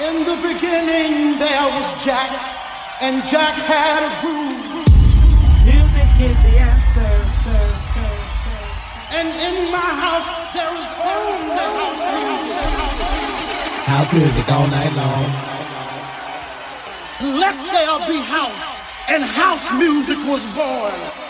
In the beginning, there was Jack, and Jack had a groove. Music is the answer. And in my house, there is only house music. House music all night long. Let there be house, and house music was born.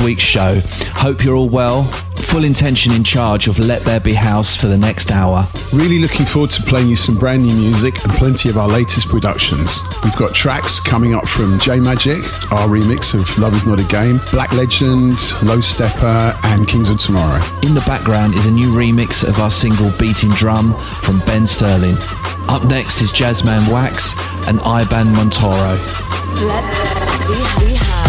This week's show. Hope you're all well, Full Intention in charge of Let There Be House for the next hour. Really looking forward to playing you some brand new music and plenty of our latest productions. We've got tracks coming up from J Majik, our remix of Love Is Not a Game, Black Legend, Low Steppa, and Kings of Tomorrow. In the background is a new remix of our single Beating Drum from Ben Sterling. Up next is Jazzman Wax and Iban Montoro. Let there be house.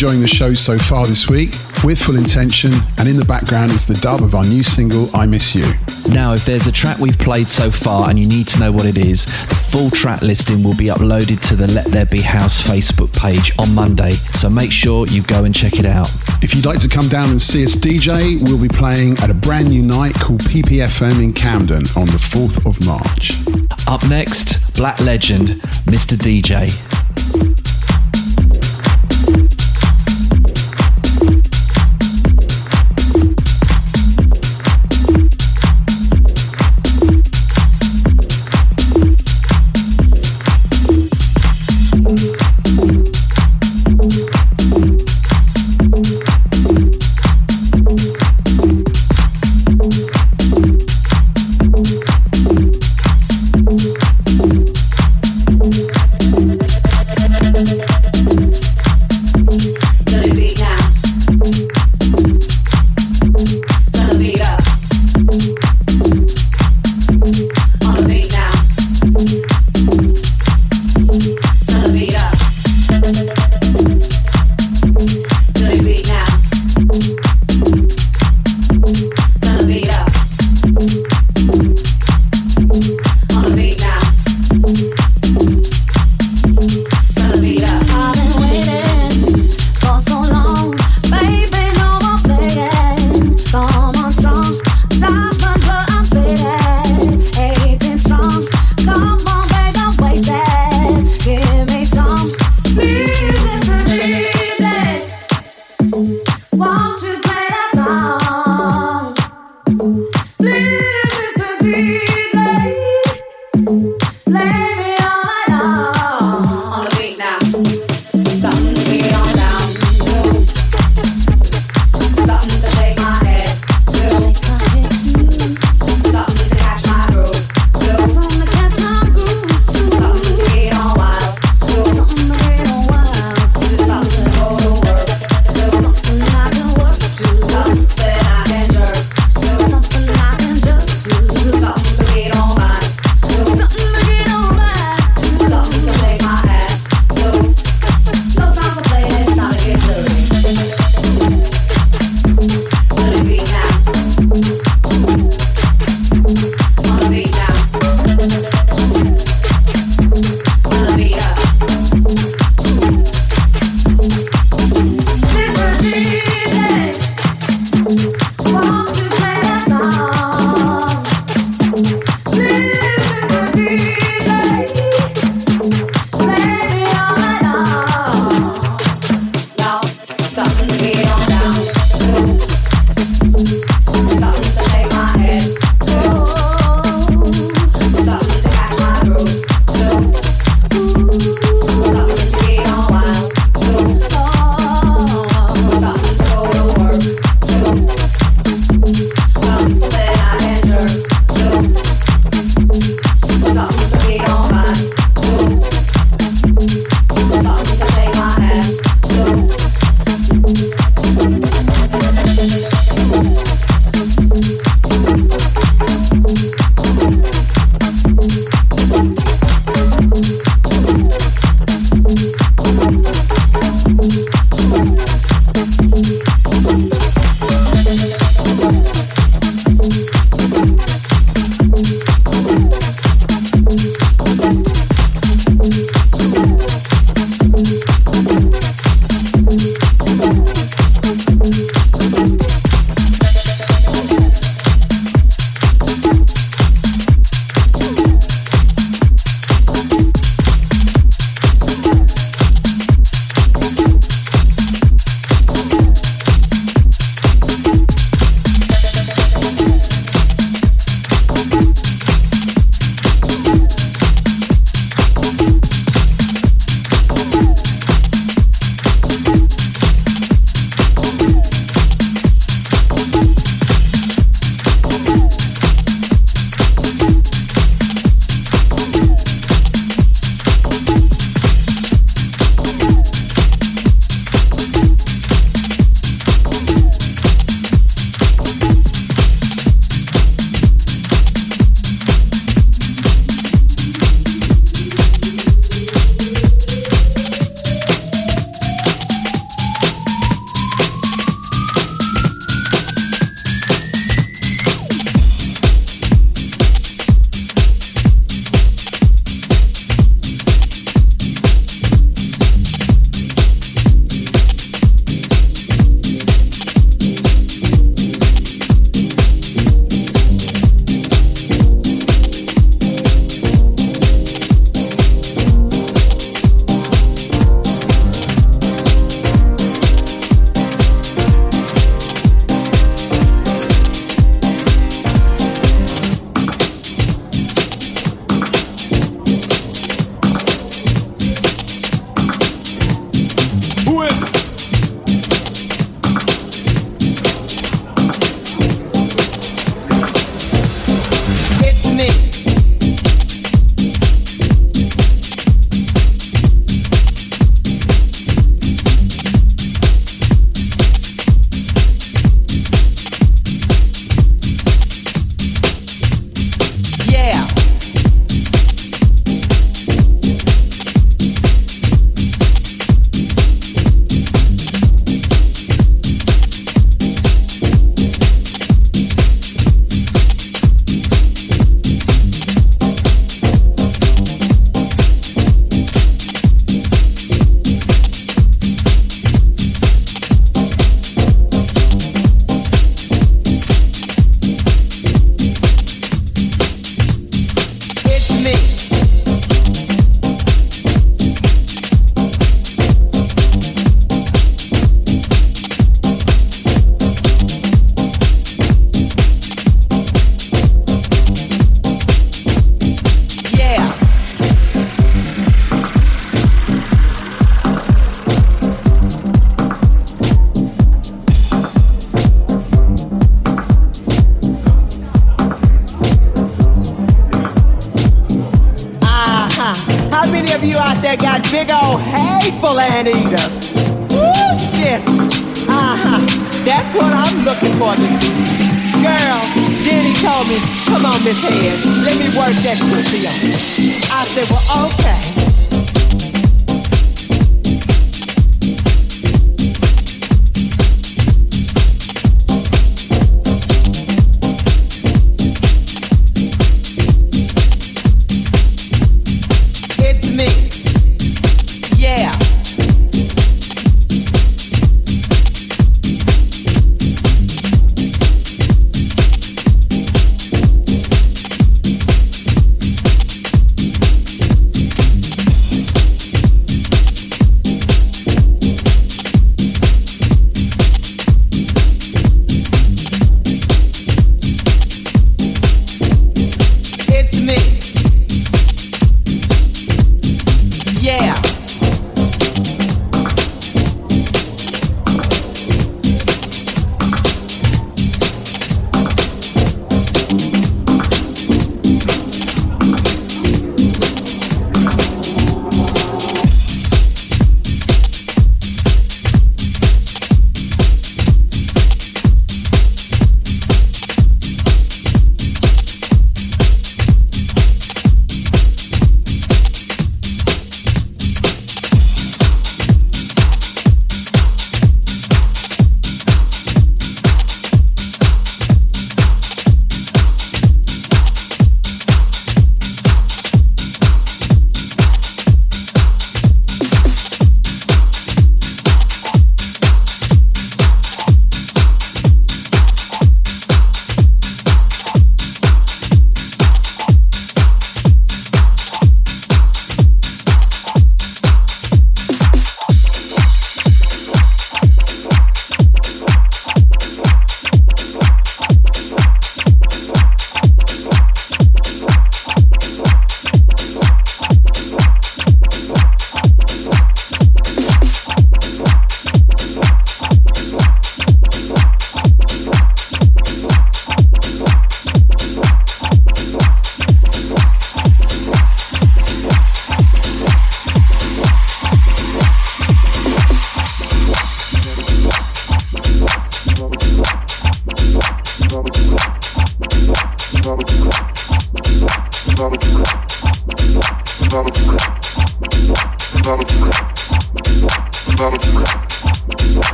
Enjoying the show so far this week. With full intention, and in the background is the dub of our new single, I Miss You. Now, if there's a track we've played so far and you need to know what it is, the full track listing will be uploaded to the Let There Be House Facebook page on Monday, so make sure you go and check it out. If you'd like to come down and see us DJ, we'll be playing at a brand new night called PPFM in Camden on the 4th of March. Up next, Black Legend, Mr. DJ.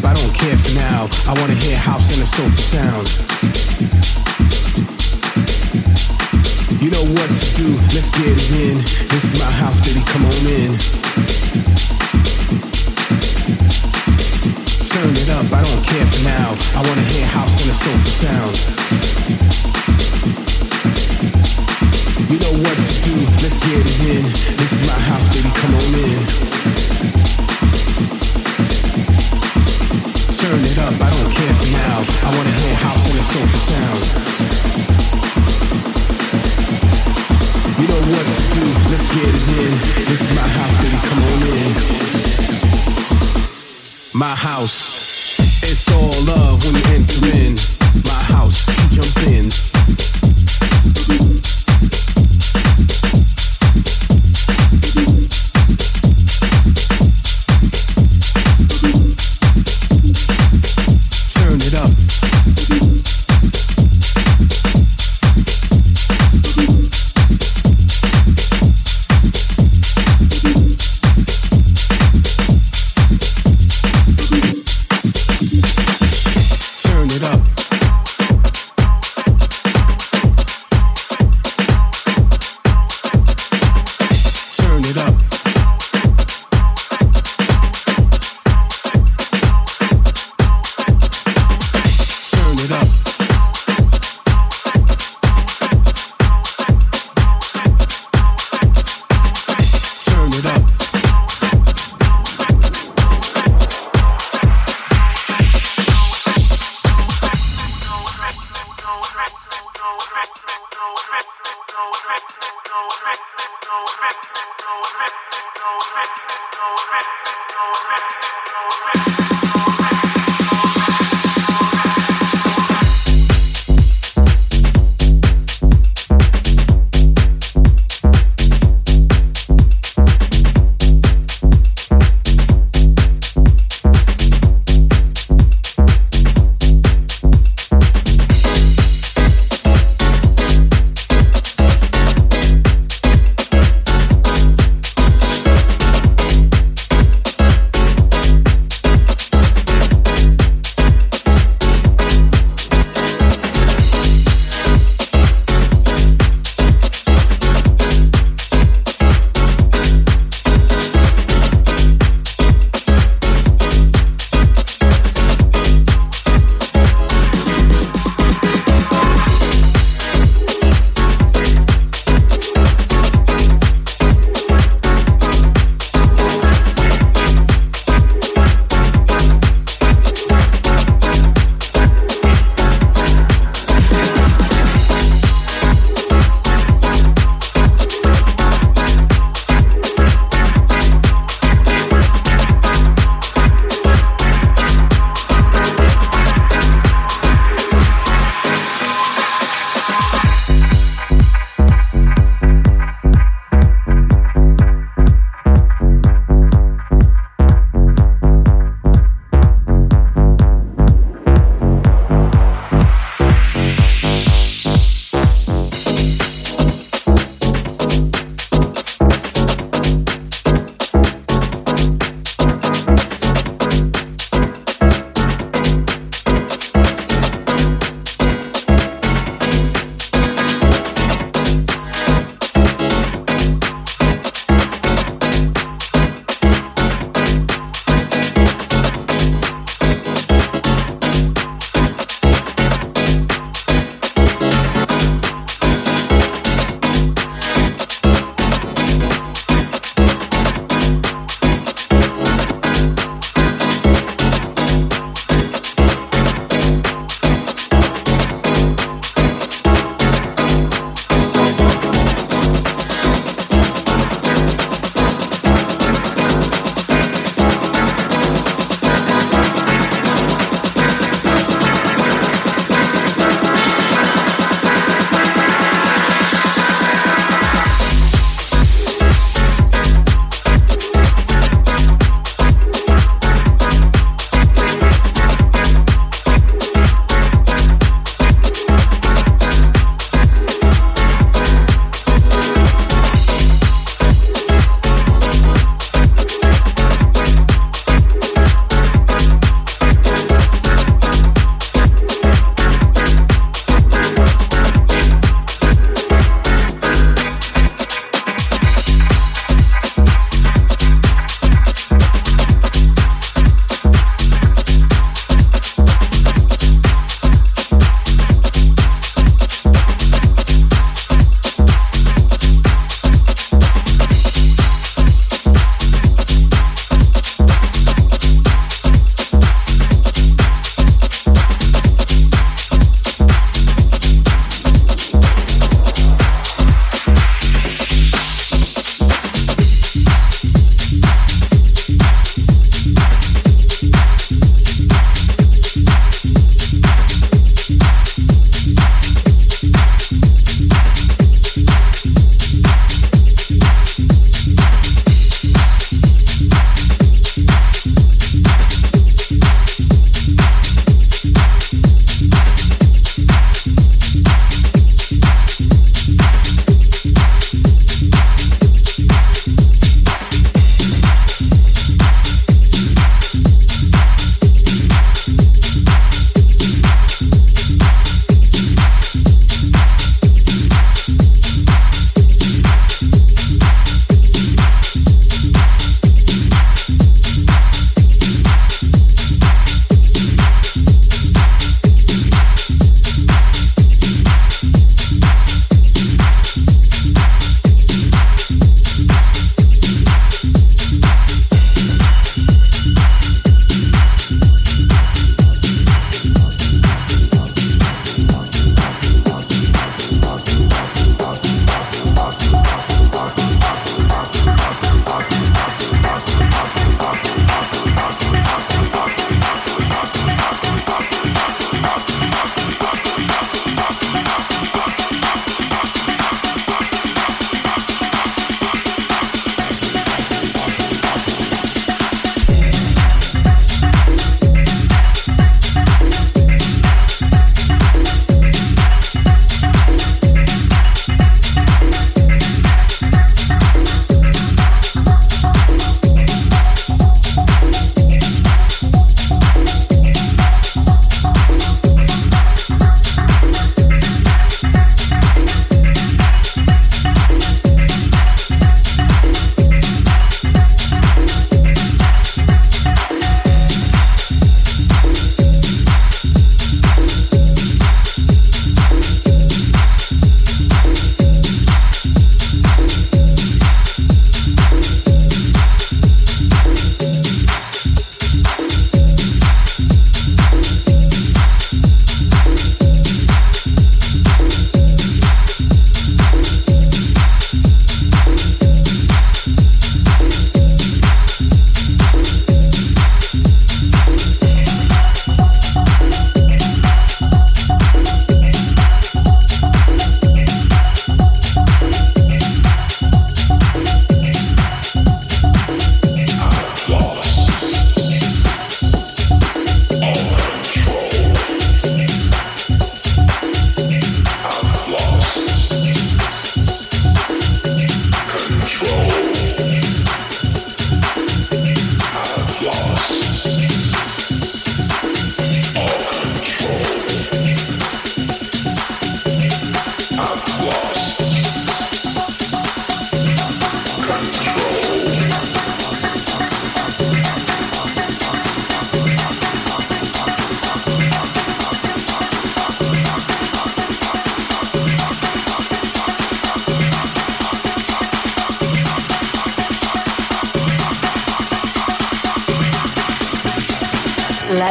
Up, I don't care for now. I wanna hear house and a sofa sound. You know what to do, let's get it in. This is my house, baby, come on in. Turn it up, I don't care for now. I wanna hear house and a sofa sound. You know what to do, let's get it in. This is my house, baby, come on in. Turn it up, I don't care for now. I wanna hear house and a sofa sound. You know what to do, let's get it in. This is my house, baby, come on in. My house, it's all love when you enter in. My house, jump in.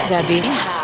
Let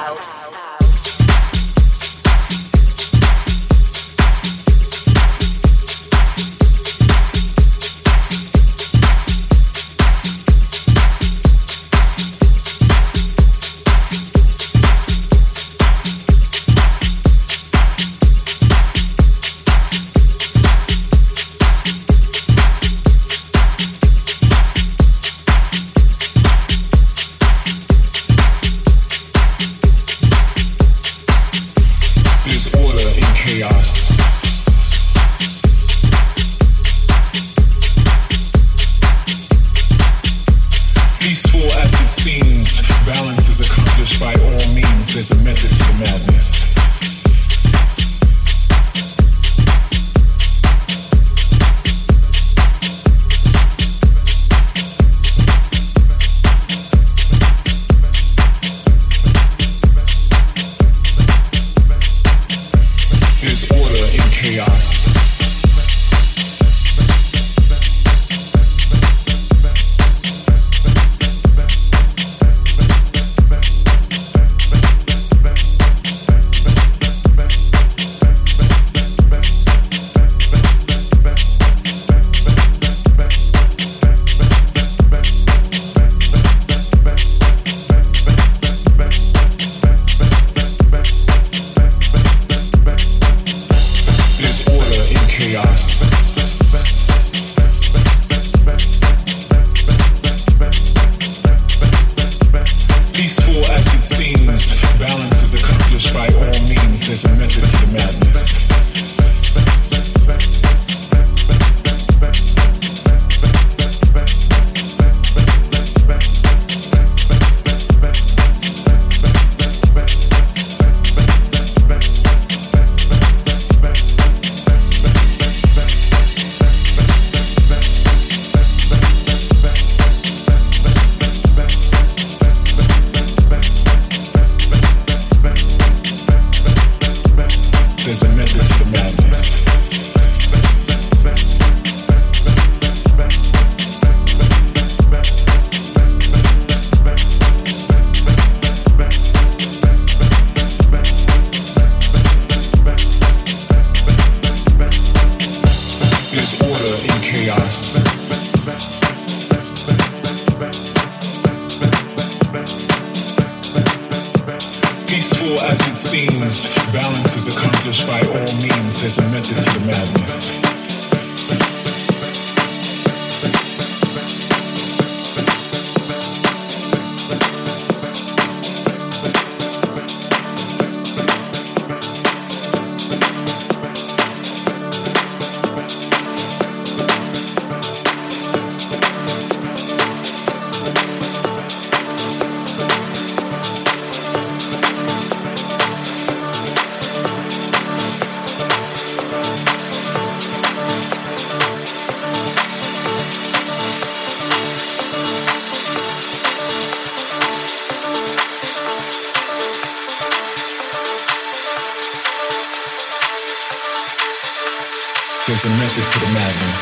is a message to the madness.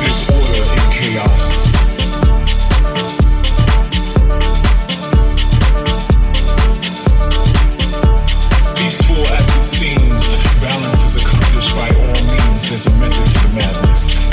Disorder and chaos. Peaceful as it seems, balance is accomplished by all means. There's a method to the madness.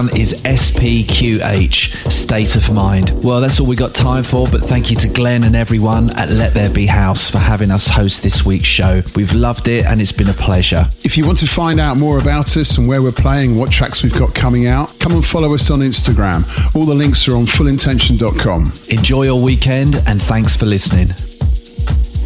Background is SPQH, State of Mind. Well, that's all we got time for, but thank you to Glenn and everyone at Let There Be House for having us host this week's show. We've loved it and it's been a pleasure. If you want to find out more about us and where we're playing, what tracks we've got coming out, come and follow us on Instagram. All the links are on fullintention.com. Enjoy your weekend and thanks for listening.